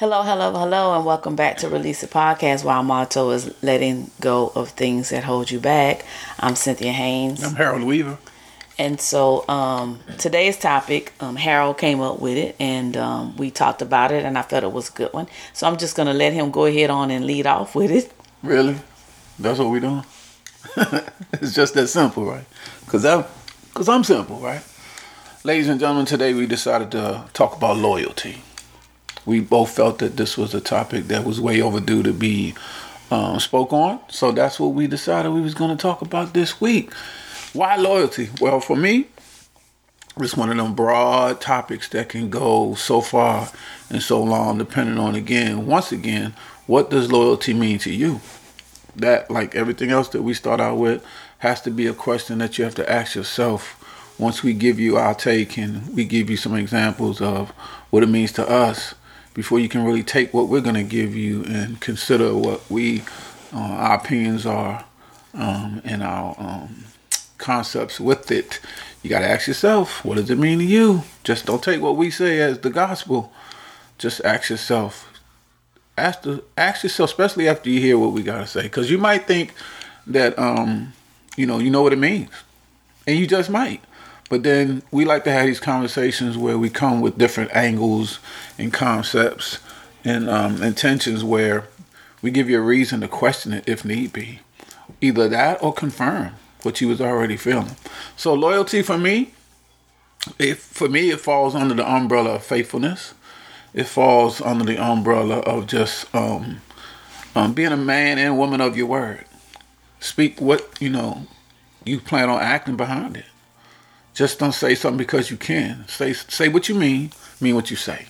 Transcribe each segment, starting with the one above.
Hello, hello, hello, and welcome back to Release the Podcast, where our motto is letting go of things that hold you back. I'm Cynthia Haynes. I'm Harold Weaver. And so um, today's topic, um, Harold came up with it, and um, we talked about it, and I felt it was a good one. So I'm just going to let him go ahead on and lead off with it. Really? That's what we're doing? it's just that simple, right? Because I'm, cause I'm simple, right? Ladies and gentlemen, today we decided to talk about loyalty we both felt that this was a topic that was way overdue to be um, spoke on. So that's what we decided we was going to talk about this week. Why loyalty? Well, for me, it's one of them broad topics that can go so far and so long, depending on again, once again, what does loyalty mean to you? That, like everything else that we start out with, has to be a question that you have to ask yourself once we give you our take and we give you some examples of what it means to us before you can really take what we're going to give you and consider what we uh, our opinions are um, and our um, concepts with it. You got to ask yourself what does it mean to you? Just don't take what we say as the gospel. Just ask yourself. Ask the ask yourself especially after you hear what we got to say because you might think that um, you know you know what it means. And you just might but then we like to have these conversations where we come with different angles and concepts and um, intentions where we give you a reason to question it if need be. Either that or confirm what you was already feeling. So loyalty for me, it, for me, it falls under the umbrella of faithfulness. It falls under the umbrella of just um, um, being a man and woman of your word. Speak what you know you plan on acting behind it. Just don't say something because you can. Say say what you mean, mean what you say.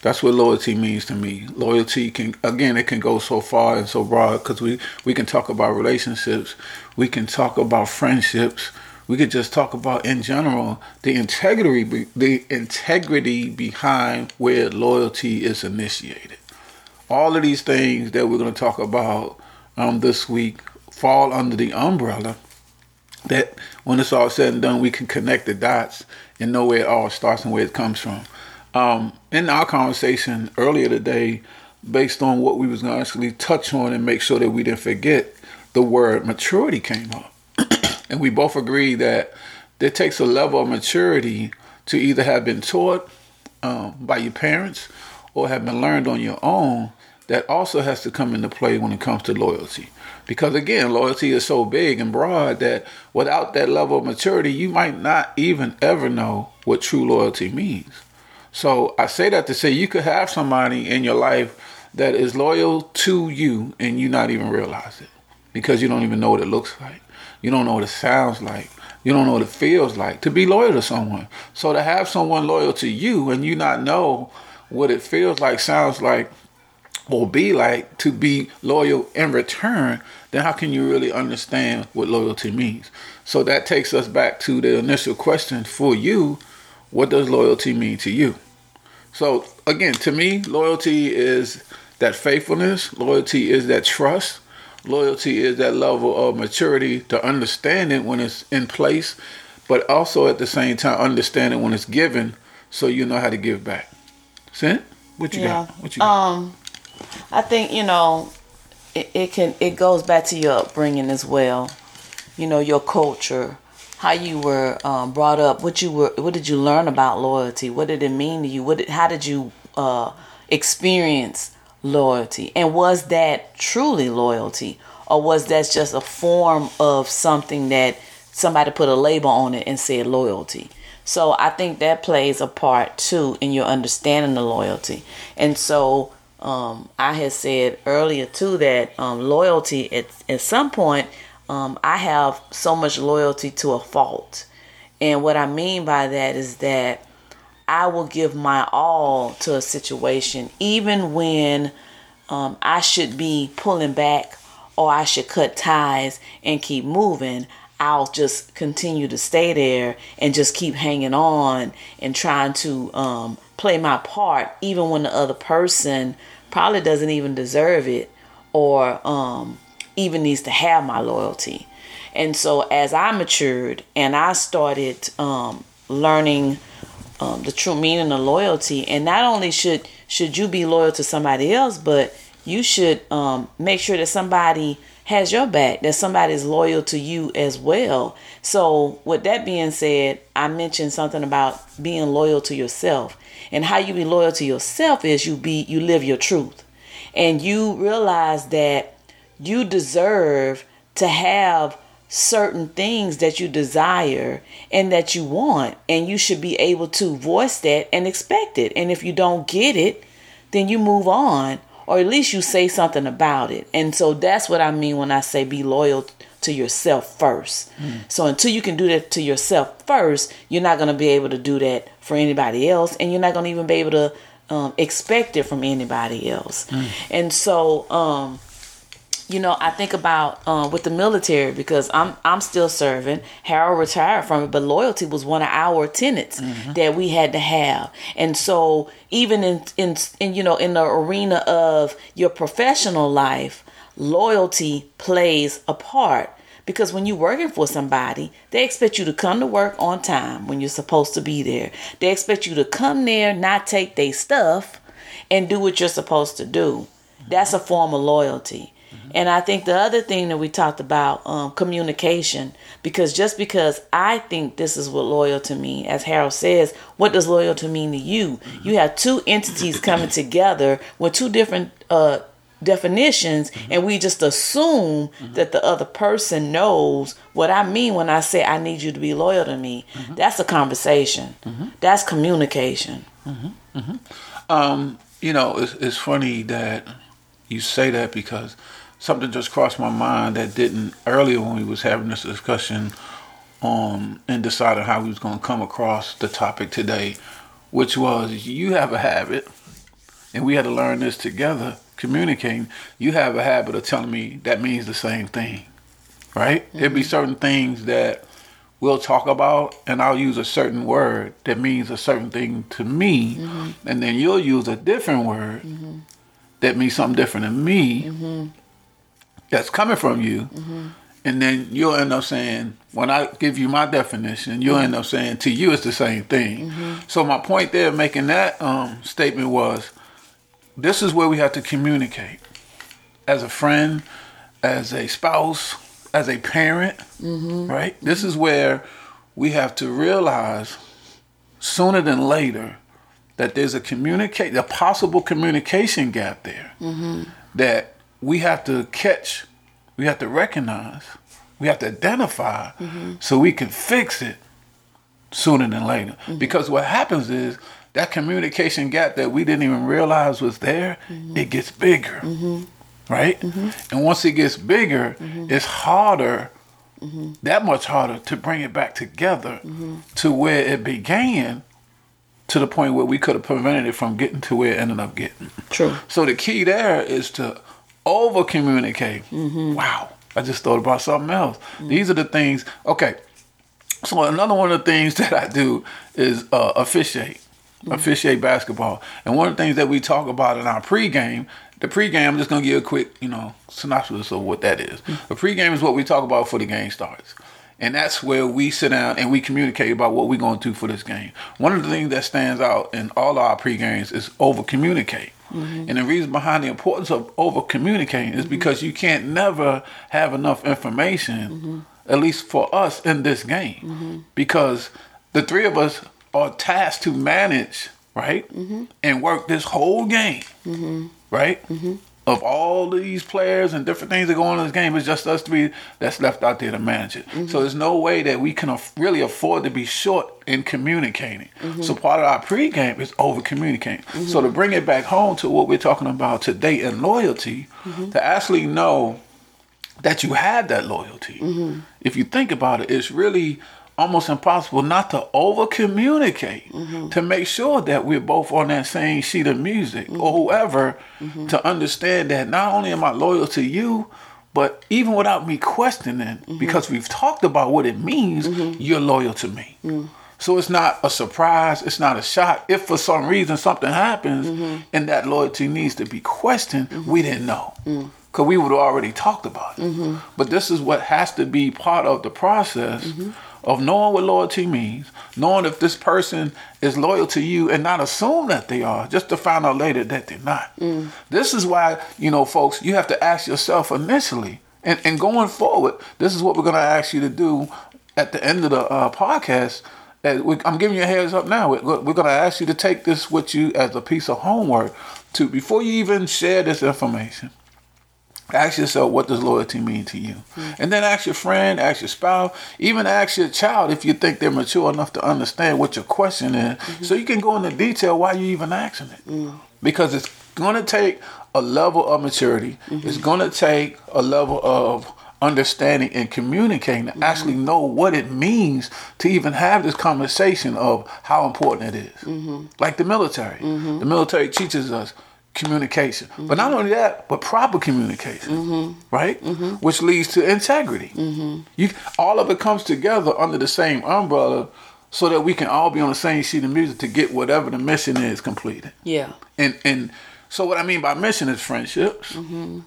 That's what loyalty means to me. Loyalty can again it can go so far and so broad because we we can talk about relationships, we can talk about friendships, we could just talk about in general the integrity the integrity behind where loyalty is initiated. All of these things that we're going to talk about um, this week fall under the umbrella that when it's all said and done, we can connect the dots and know where it all starts and where it comes from. Um, in our conversation earlier today, based on what we was going to actually touch on and make sure that we didn't forget, the word maturity came up. and we both agreed that it takes a level of maturity to either have been taught um, by your parents or have been learned on your own that also has to come into play when it comes to loyalty. Because again, loyalty is so big and broad that without that level of maturity, you might not even ever know what true loyalty means. So I say that to say you could have somebody in your life that is loyal to you and you not even realize it because you don't even know what it looks like. You don't know what it sounds like. You don't know what it feels like to be loyal to someone. So to have someone loyal to you and you not know what it feels like, sounds like, or be like to be loyal in return, then how can you really understand what loyalty means? So that takes us back to the initial question for you what does loyalty mean to you? So, again, to me, loyalty is that faithfulness, loyalty is that trust, loyalty is that level of maturity to understand it when it's in place, but also at the same time understand it when it's given so you know how to give back. See? What you yeah. got? What you got? Um, I think you know, it, it can it goes back to your upbringing as well. You know, your culture, how you were um, brought up, what you were, what did you learn about loyalty? What did it mean to you? What did, how did you uh, experience loyalty? And was that truly loyalty, or was that just a form of something that somebody put a label on it and said loyalty? So I think that plays a part too in your understanding the loyalty. And so um, I had said earlier too that um, loyalty at, at some point, um, I have so much loyalty to a fault. And what I mean by that is that I will give my all to a situation, even when um, I should be pulling back or I should cut ties and keep moving. I'll just continue to stay there and just keep hanging on and trying to um, play my part, even when the other person probably doesn't even deserve it or um, even needs to have my loyalty. And so, as I matured and I started um, learning um, the true meaning of loyalty, and not only should should you be loyal to somebody else, but you should um, make sure that somebody has your back, that somebody is loyal to you as well. So, with that being said, I mentioned something about being loyal to yourself. And how you be loyal to yourself is you be you live your truth. And you realize that you deserve to have certain things that you desire and that you want. And you should be able to voice that and expect it. And if you don't get it then you move on or at least you say something about it. And so that's what i mean when i say be loyal to yourself first mm. so until you can do that to yourself first you're not going to be able to do that for anybody else and you're not going to even be able to um, expect it from anybody else mm. and so um, you know, I think about um, with the military because I'm I'm still serving. Harold retired from it, but loyalty was one of our tenets mm-hmm. that we had to have. And so, even in, in in you know in the arena of your professional life, loyalty plays a part because when you're working for somebody, they expect you to come to work on time when you're supposed to be there. They expect you to come there, not take their stuff, and do what you're supposed to do. That's a form of loyalty. And I think the other thing that we talked about, um, communication, because just because I think this is what loyal to me, as Harold says, what does loyal to mean to you? You have two entities coming together with two different uh, definitions, mm-hmm. and we just assume mm-hmm. that the other person knows what I mean when I say I need you to be loyal to me. Mm-hmm. That's a conversation. Mm-hmm. That's communication. Mm-hmm. Mm-hmm. Um, you know, it's, it's funny that you say that because something just crossed my mind that didn't earlier when we was having this discussion um, and deciding how we was going to come across the topic today, which was you have a habit, and we had to learn this together, communicating. You have a habit of telling me that means the same thing, right? Mm-hmm. There'd be certain things that we'll talk about, and I'll use a certain word that means a certain thing to me, mm-hmm. and then you'll use a different word mm-hmm. that means something different to me mm-hmm that's coming from you. Mm-hmm. And then you'll end up saying, when I give you my definition, you'll mm-hmm. end up saying to you it's the same thing. Mm-hmm. So my point there, making that um, statement was, this is where we have to communicate, as a friend, as a spouse, as a parent, mm-hmm. right? This is where we have to realize sooner than later that there's a communicate, a possible communication gap there mm-hmm. that we have to catch, we have to recognize, we have to identify mm-hmm. so we can fix it sooner than later. Mm-hmm. Because what happens is that communication gap that we didn't even realize was there, mm-hmm. it gets bigger. Mm-hmm. Right? Mm-hmm. And once it gets bigger, mm-hmm. it's harder, that much harder to bring it back together to where it began to the point where we could have prevented it from getting to where it ended up getting. True. So the key there is to over communicate. Mm-hmm. Wow. I just thought about something else. Mm-hmm. These are the things. Okay. So another one of the things that I do is uh, officiate, mm-hmm. officiate basketball. And one of the things that we talk about in our pregame, the pregame, I'm just gonna give you a quick, you know, synopsis of what that is. Mm-hmm. The pregame is what we talk about before the game starts. And that's where we sit down and we communicate about what we're going to do for this game. One of the things that stands out in all our pre games is over communicate. Mm-hmm. And the reason behind the importance of over communicating is mm-hmm. because you can't never have enough information, mm-hmm. at least for us in this game, mm-hmm. because the three of us are tasked to manage, right, mm-hmm. and work this whole game, mm-hmm. right, of all these players and different things that go on in this game. It's just us three that's left out there to manage it. Mm-hmm. So there's no way that we can really afford to be short in communicating. Mm-hmm. So part of our pregame is over communicating. Mm-hmm. So to bring it back home to what we're talking about today and loyalty, mm-hmm. to actually know that you have that loyalty. Mm-hmm. If you think about it, it's really almost impossible not to over communicate mm-hmm. to make sure that we're both on that same sheet of music mm-hmm. or whoever mm-hmm. to understand that not only am I loyal to you, but even without me questioning, mm-hmm. because we've talked about what it means, mm-hmm. you're loyal to me. Mm. So it's not a surprise, it's not a shock. If for some reason something happens mm-hmm. and that loyalty needs to be questioned, we didn't know. Mm because we would have already talked about it. But this is what has to be part of the process of knowing what loyalty means, knowing if this person is loyal to you and not assume that they are, just to find out later that they're not. This is why, you know, folks, you have to ask yourself initially. And, and going forward, this is what we're going to ask you to do at the end of the uh, podcast. We- I'm giving you a heads up now. We're, we're going to ask you to take this with you as a piece of homework to before you even share this information. Ask yourself, what does loyalty mean to you? Hmm. And then ask your friend, ask your spouse, even ask your child if you think they're mature enough to understand what your question is. Mm-hmm. So you can go into detail why you're even asking it. Mm. Because it's going to take a level of maturity. Mm-hmm. It's going to take a level of understanding and communicating to mm-hmm. actually know what it means to even have this conversation of how important it is. Like the military. The military teaches us communication. But not mm-hmm. only that, but proper communication, mm-hmm. right? Mm-hmm. Which leads to integrity. You, all of it comes together under the same umbrella so that we can all be on the same sheet of music to get whatever the mission is completed. Yeah. And and so what I mean by mission is friendships,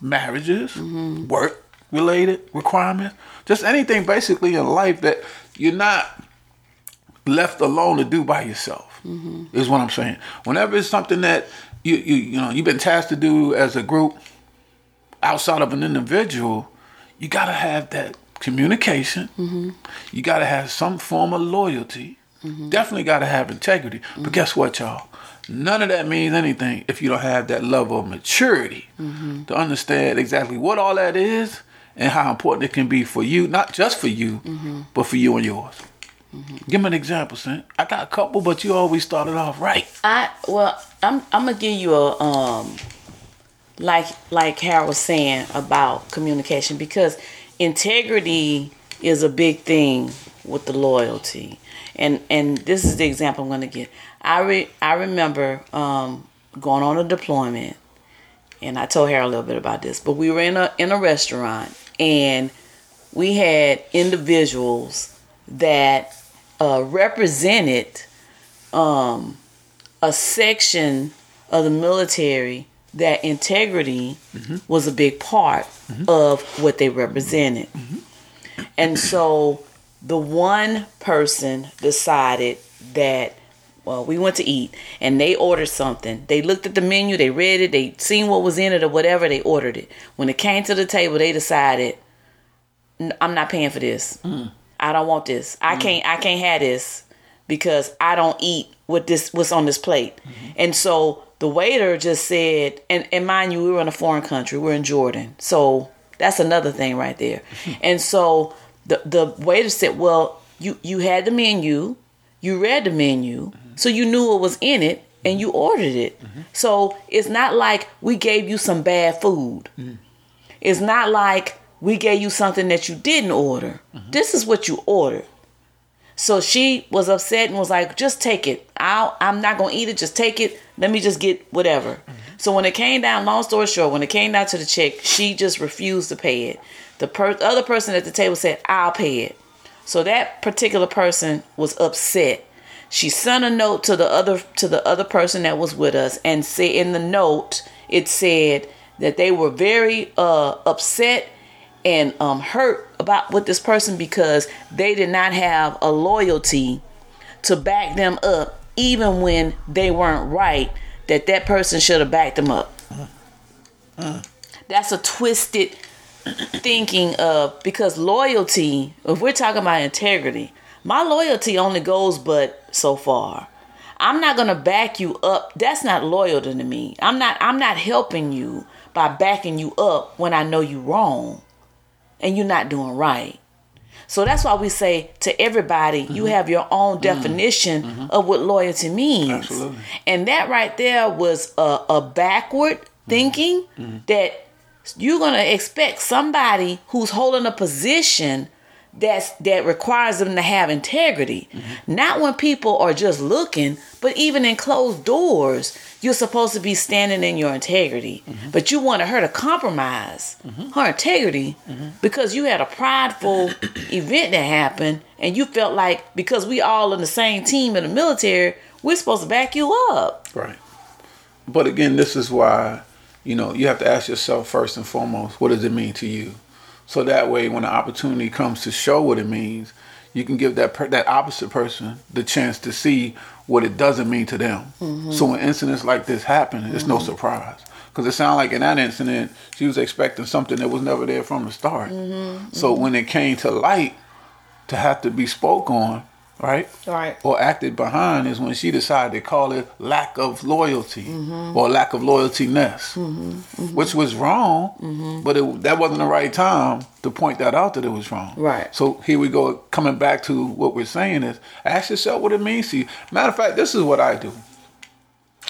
marriages, work related requirements, just anything basically in life that you're not left alone to do by yourself. Mm-hmm. Is what I'm saying. Whenever it's something that you you you know you've been tasked to do as a group outside of an individual, you got to have that communication. Mm-hmm. You got to have some form of loyalty. Mm-hmm. Definitely got to have integrity. But guess what, y'all? None of that means anything if you don't have that level of maturity to understand exactly what all that is and how important it can be for you, not just for you, but for you and yours. Give me an example, Sin. I got a couple, but you always started off right. I well, I'm I'm gonna give you a um like like Harold was saying about communication because integrity is a big thing with the loyalty. And and this is the example I'm gonna give. I re, I remember um going on a deployment and I told Harold a little bit about this, but we were in a in a restaurant and we had individuals that uh, represented um, a section of the military that integrity was a big part of what they represented. And so the one person decided that well, we went to eat and they ordered something. They looked at the menu, they read it, they seen what was in it or whatever, they ordered it. When it came to the table, they decided, I'm not paying for this. I don't want this. I mm. can't I can't have this because I don't eat what this what's on this plate. Mm-hmm. And so the waiter just said, and, and mind you, we were in a foreign country, we're in Jordan. So that's another thing right there. and so the the waiter said, Well, you you had the menu, you read the menu, mm-hmm. so you knew what was in it and you mm-hmm. ordered it. So it's not like we gave you some bad food. It's not like we gave you something that you didn't order. This is what you ordered. So she was upset and was like, "Just take it. I'll, I'm not gonna eat it. Just take it. Let me just get whatever." So when it came down, long story short, when it came down to the check, she just refused to pay it. The per- other person at the table said, "I'll pay it." So that particular person was upset. She sent a note to the other to the other person that was with us and say in the note it said that they were very uh, upset and um, hurt about with this person because they did not have a loyalty to back them up even when they weren't right that that person should have backed them up. That's a twisted thinking of because loyalty if we're talking about integrity my loyalty only goes but so far. I'm not to back you up. That's not loyalty to me. I'm not i'm not helping you by backing you up when i know you're wrong and you're not doing right. So that's why we say to everybody, you mm-hmm. have your own mm-hmm. definition mm-hmm. of what loyalty means. Absolutely. And that right there was a, a backward thinking that you're gonna expect somebody who's holding a position that's that requires them to have integrity. Mm-hmm. Not when people are just looking, but even in closed doors, you're supposed to be standing in your integrity. Mm-hmm. But you wanted her to compromise mm-hmm. her integrity because you had a prideful event that happened and you felt like because we all in the same team in the military, we're supposed to back you up. Right. But again, this is why, you know, you have to ask yourself first and foremost, what does it mean to you? So that way, when the opportunity comes to show what it means, you can give that per- that opposite person the chance to see what it doesn't mean to them. Mm-hmm. So when incidents like this happen, it's no mm-hmm. surprise. Because it sounded like in that incident, she was expecting something that was never there from the start. Mm-hmm. So when it came to light, to have to be spoke on, right? Right. Or acted behind is when she decided to call it lack of loyalty or lack of loyaltyness, which was wrong, but it, that wasn't the right time to point that out that it was wrong. Right. So here we go, coming back to what we're saying is ask yourself what it means to you. Matter of fact, this is what I do.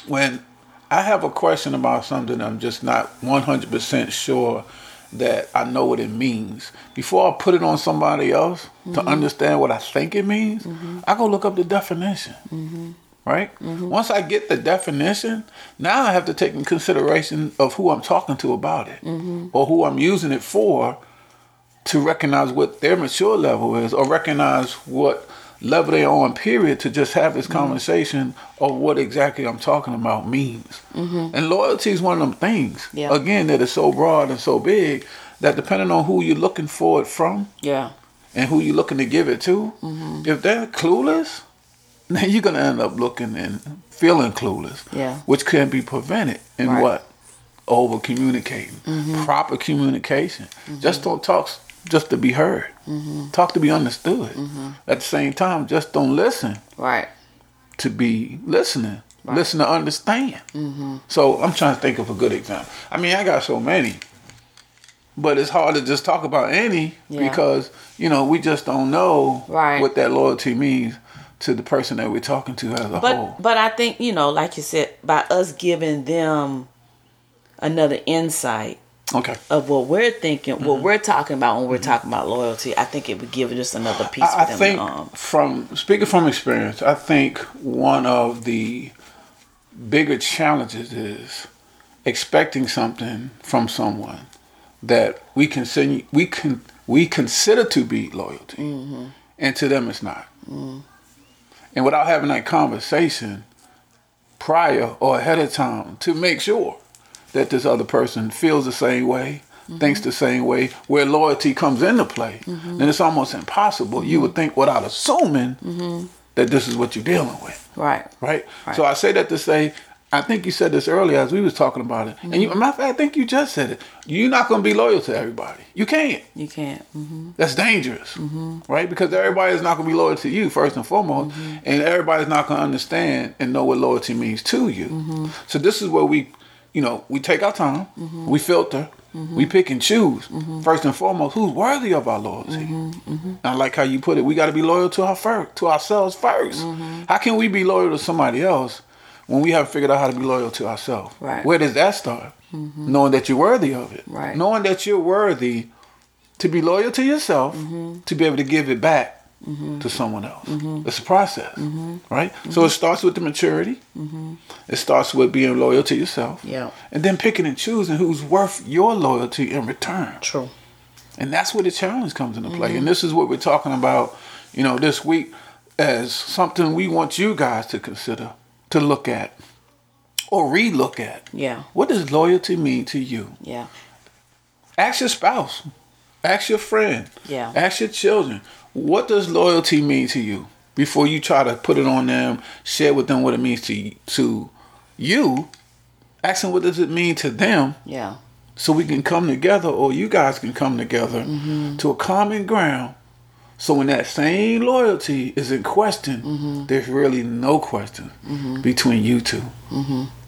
When I have a question about something, I'm just not 100% sure that I know what it means. Before I put it on somebody else to mm-hmm. understand what I think it means, mm-hmm. I go look up the definition. Mm-hmm. Right? Once I get the definition, now I have to take in consideration of who I'm talking to about it or who I'm using it for to recognize what their mature level is or recognize what level they're on period to just have this mm-hmm. conversation of what exactly I'm talking about means. Mm-hmm. And loyalty is one of them things, Yeah. again, that is so broad and so big that depending on who you're looking for it from Yeah. and who you're looking to give it to, mm-hmm. if they're clueless, then you're going to end up looking and feeling clueless, Yeah. which can be prevented in Right. what? Over communicating, proper communication. Just don't talk just to be heard. Mm-hmm. Talk to be understood. Mm-hmm. At the same time, just don't listen Right. to be listening. Listen to understand. Mm-hmm. So I'm trying to think of a good example. I mean, I got so many, but it's hard to just talk about any Yeah. because you know we just don't know Right. what that loyalty means to the person that we're talking to as a But whole. but I think you know, like you said, by us giving them another insight Okay. of what we're thinking, what mm-hmm. we're talking about when we're mm-hmm. talking about loyalty, I think it would give just another piece I, I them. think to, um, from speaking from experience, I think one of the bigger challenges is expecting something from someone that we consider we can we consider to be loyalty, mm-hmm. and to them it's not. Mm. And without having that conversation prior or ahead of time to make sure that this other person feels the same way, thinks the same way, where loyalty comes into play, then it's almost impossible. You would think without assuming that this is what you're dealing with, right. right? Right. So I say that to say, I think you said this earlier as we was talking about it, and you, mm-hmm. matter of fact, I think you just said it. You're not going to be loyal to everybody. You can't. You can't. hmm That's dangerous, mm-hmm. right? Because everybody is not going to be loyal to you first and foremost, mm-hmm. and everybody's not going to understand and know what loyalty means to you. So this is where we, you know, we take our time, we filter, we pick and choose. First and foremost, who's worthy of our loyalty? I like how you put it. We got to be loyal to our first, to ourselves 1st How can we be loyal to somebody else when we haven't figured out how to be loyal to ourselves? Right. Where does that start? Knowing that you're worthy of it. Right. Knowing that you're worthy to be loyal to yourself, to be able to give it back to someone else. Mm-hmm. It's a process, mm-hmm. right? So it starts with the maturity. Mm-hmm. It starts with being loyal to yourself. Yeah. And then picking and choosing who's worth your loyalty in return. True. And that's where the challenge comes into play. And this is what we're talking about, you know, this week as something we want you guys to consider, to look at, or re-look at. Yeah. What does loyalty mean to you? Yeah. Ask your spouse. Ask your friend. Yeah. Ask your children. What does loyalty mean to you? Before you try to put it on them, share with them what it means to to you. Ask them what does it mean to them, Yeah. so we can come together, or you guys can come together mm-hmm. to a common ground. So when that same loyalty is in question, mm-hmm. there's really no question mm-hmm. between you 2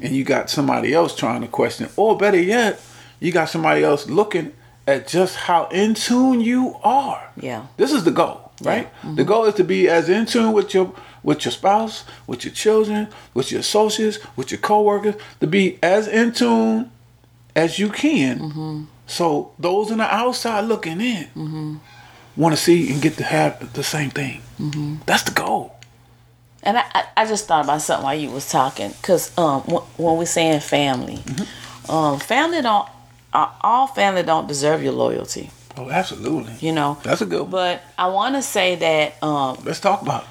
and you got somebody else trying to question, or better yet, you got somebody else looking at just how in tune you are. Yeah. This is the goal, right? The mm-hmm. goal is to be as in tune with your with your spouse, with your children, with your associates, with your coworkers, to be as in tune as you can. Mm-hmm. So those on the outside looking in mm-hmm. want to see and get to have the same thing. That's the goal. And I, I, just thought about something while you was talking, cause um when, when we saying family, um family don't all family don't deserve your loyalty, Oh, absolutely. you know. That's a good one. But I want to say that um Let's talk about it.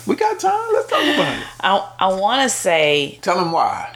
we got time. Let's talk about it. I I want to say Tell them why.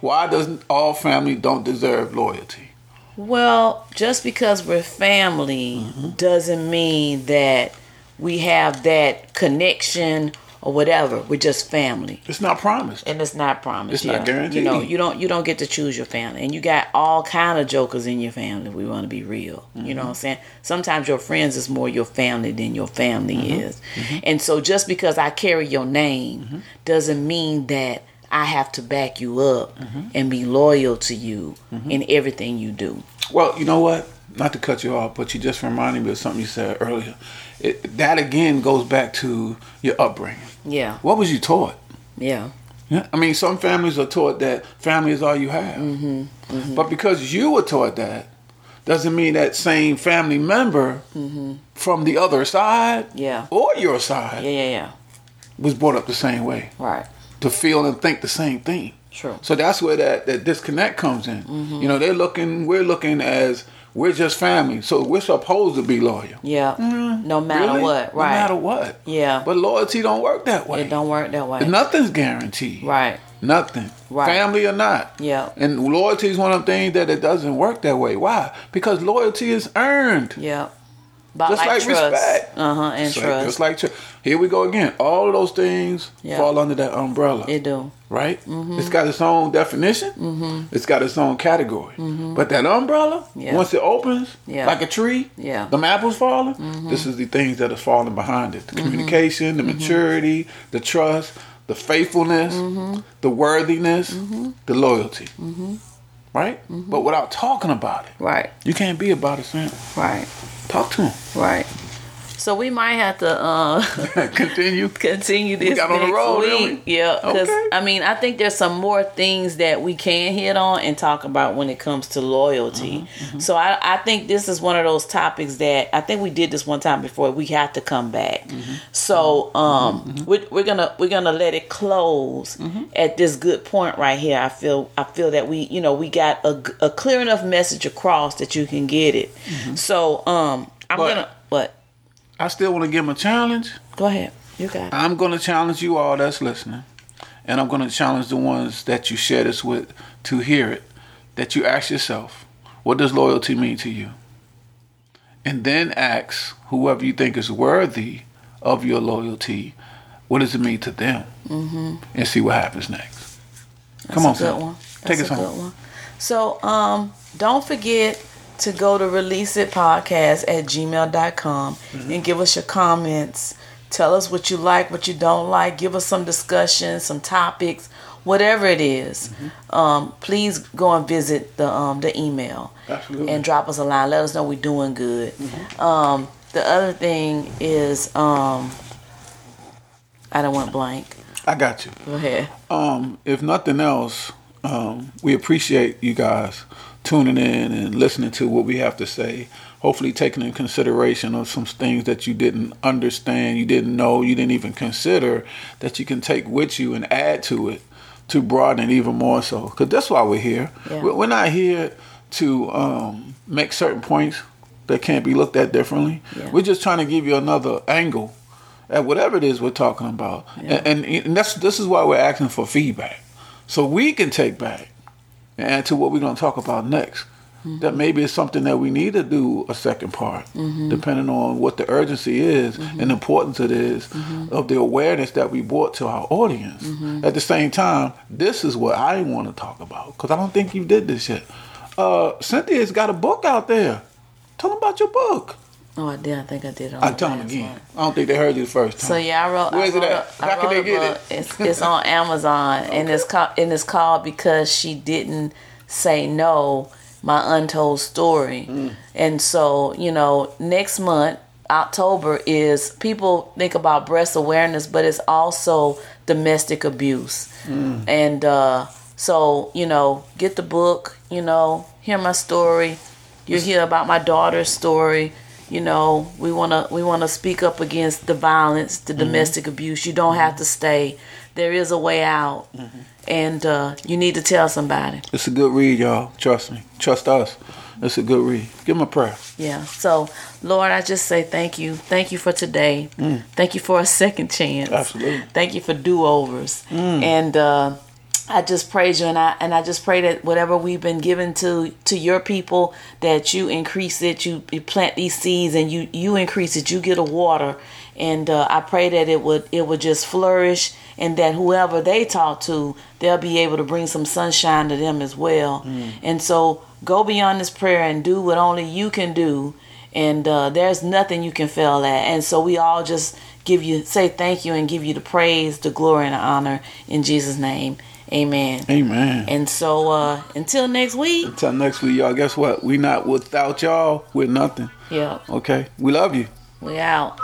Why doesn't all family don't deserve loyalty? well just because we're family doesn't mean that we have that connection or whatever. We're just family. It's not promised. And it's not promised. It's not guaranteed. You know, you don't you don't get to choose your family, and you got all kind of jokers in your family. We want to be real. You know mm-hmm. what I'm saying? Sometimes your friends is more your family than your family mm-hmm. is, mm-hmm. and so just because I carry your name doesn't mean that I have to back you up and be loyal to you in everything you do. Well, you know what? Not to cut you off, but you just reminded me of something you said earlier. It, that again goes back to your upbringing. Yeah, What was you taught? yeah, Yeah, I mean, some families are taught that family is all you have. Mm-hmm. mm-hmm. But because you were taught that, doesn't mean that same family member mm-hmm. from the other side yeah, or your side yeah, yeah, yeah. was brought up the same way Right. to feel and think the same thing. True. So that's where that, that disconnect comes in. Mm-hmm. You know, they're looking, we're looking as we're just family, so we're supposed to be loyal. Yeah. Mm-hmm. No matter Really? what. Right. No matter what. Yeah. But loyalty don't work that way. it don't work that way. Nothing's guaranteed. Right. Nothing. Right. Family or not. Yeah. And loyalty is one of the things that it doesn't work that way. Why? Because loyalty is earned. Yeah. About Just like trust. respect. Uh huh. And Just like- trust. Just like tr- here we go again. All of those things Yeah. fall under that umbrella, it do. right? Mm-hmm. It's got its own definition. Mm-hmm. It's got its own category. Mm-hmm. But that umbrella, Yeah. once it opens, Yeah. like a tree, Yeah. them apples falling. Mm-hmm. This is the things that are falling behind it: the communication, the maturity, the trust, the faithfulness, the worthiness, the loyalty. Right? Mm-hmm. But without talking about it, Right. you can't be about it, Sam. Right. Talk to him. Right. So we might have to uh, Continue. continue this got on the next road, week. Yeah, because Okay. I mean, I think there's some more things that we can hit on and talk about when it comes to loyalty. Mm-hmm, So I, I think this is one of those topics that I think we did this one time before. We have to come back. Mm-hmm. So um, We're, we're gonna we're gonna let it close Mm-hmm. at this good point right here. I feel I feel that we you know we got a clear enough message across that you can get it. So um, I'm Mm-hmm. But- gonna what I still want to give him a challenge. go ahead. You got it. I'm going to challenge you all that's listening. And I'm going to challenge the ones that you share this with to hear it. That you ask yourself, what does loyalty mean to you? And then ask whoever you think is worthy of your loyalty, what does it mean to them? Mm-hmm. And see what happens next. Come on, That's a good Sam. one. Take That's us a home. good one. So um don't forget to go to release it podcast at gmail.com Mm-hmm. and give us your comments. Tell us what you like, what you don't like. Give us some discussion, some topics, whatever it is. Mm-hmm. Um, please go and visit the um, the email Absolutely. and drop us a line. Let us know we're doing good. Um, the other thing is um, I don't want blank. I got you. Go ahead. Um, if nothing else, um, we appreciate you guys tuning in and listening to what we have to say. Hopefully, taking in consideration of some things that you didn't understand, you didn't know, you didn't even consider, that you can take with you and add to it to broaden it even more so. Because that's why we're here. Yeah. We're not here to um, make certain points that can't be looked at differently. Yeah. We're just trying to give you another angle at whatever it is we're talking about. Yeah. And, and, and that's this is why we're asking for feedback. So we can take back and to what we're going to talk about next. Mm-hmm. That maybe it's something that we need to do a second part, depending on what the urgency is Mm-hmm. and the importance it is of the awareness that we brought to our audience. Mm-hmm. At the same time, this is what I want to talk about because I don't think you did this yet. Uh, Cynthia's got a book out there. Tell them about your book. Oh, I did. I think I did. I tell them again. one. I don't think they heard you the first time. So yeah, I wrote. Where's I it at? A, How can they get it? It's it's on Amazon, and it's called and it's called because she didn't say no. My untold story, Mm. and so you know, next month October is people think about breast awareness, but it's also domestic abuse, Mm. and uh, so you know, get the book. You know, hear my story. You hear about my daughter's story. You know, we wanna we wanna speak up against the violence, the mm-hmm. domestic abuse. You don't have to mm-hmm. stay. There is a way out, mm-hmm. and uh, you need to tell somebody. It's a good read, y'all. Trust me. Trust us. It's a good read. Give them a prayer. Yeah. So, Lord, I just say thank you. Thank you for today. Mm. Thank you for a second chance. Absolutely. Thank you for do overs. Mm. And uh, I just praise you and I and I just pray that whatever we've been given to to your people that you increase it you, you plant these seeds and you you increase it you get a water. And uh, I pray that it would it would just flourish and that whoever they talk to they'll be able to bring some sunshine to them as well. And so go beyond this prayer and do what only you can do. And uh, there's nothing you can fail at. And so we all just give you say thank you and give you the praise the glory and the honor in Jesus name amen Amen. and so uh, until next week Until next week, y'all. Guess what? We not without y'all. We're nothing. yeah Okay. We love you. we out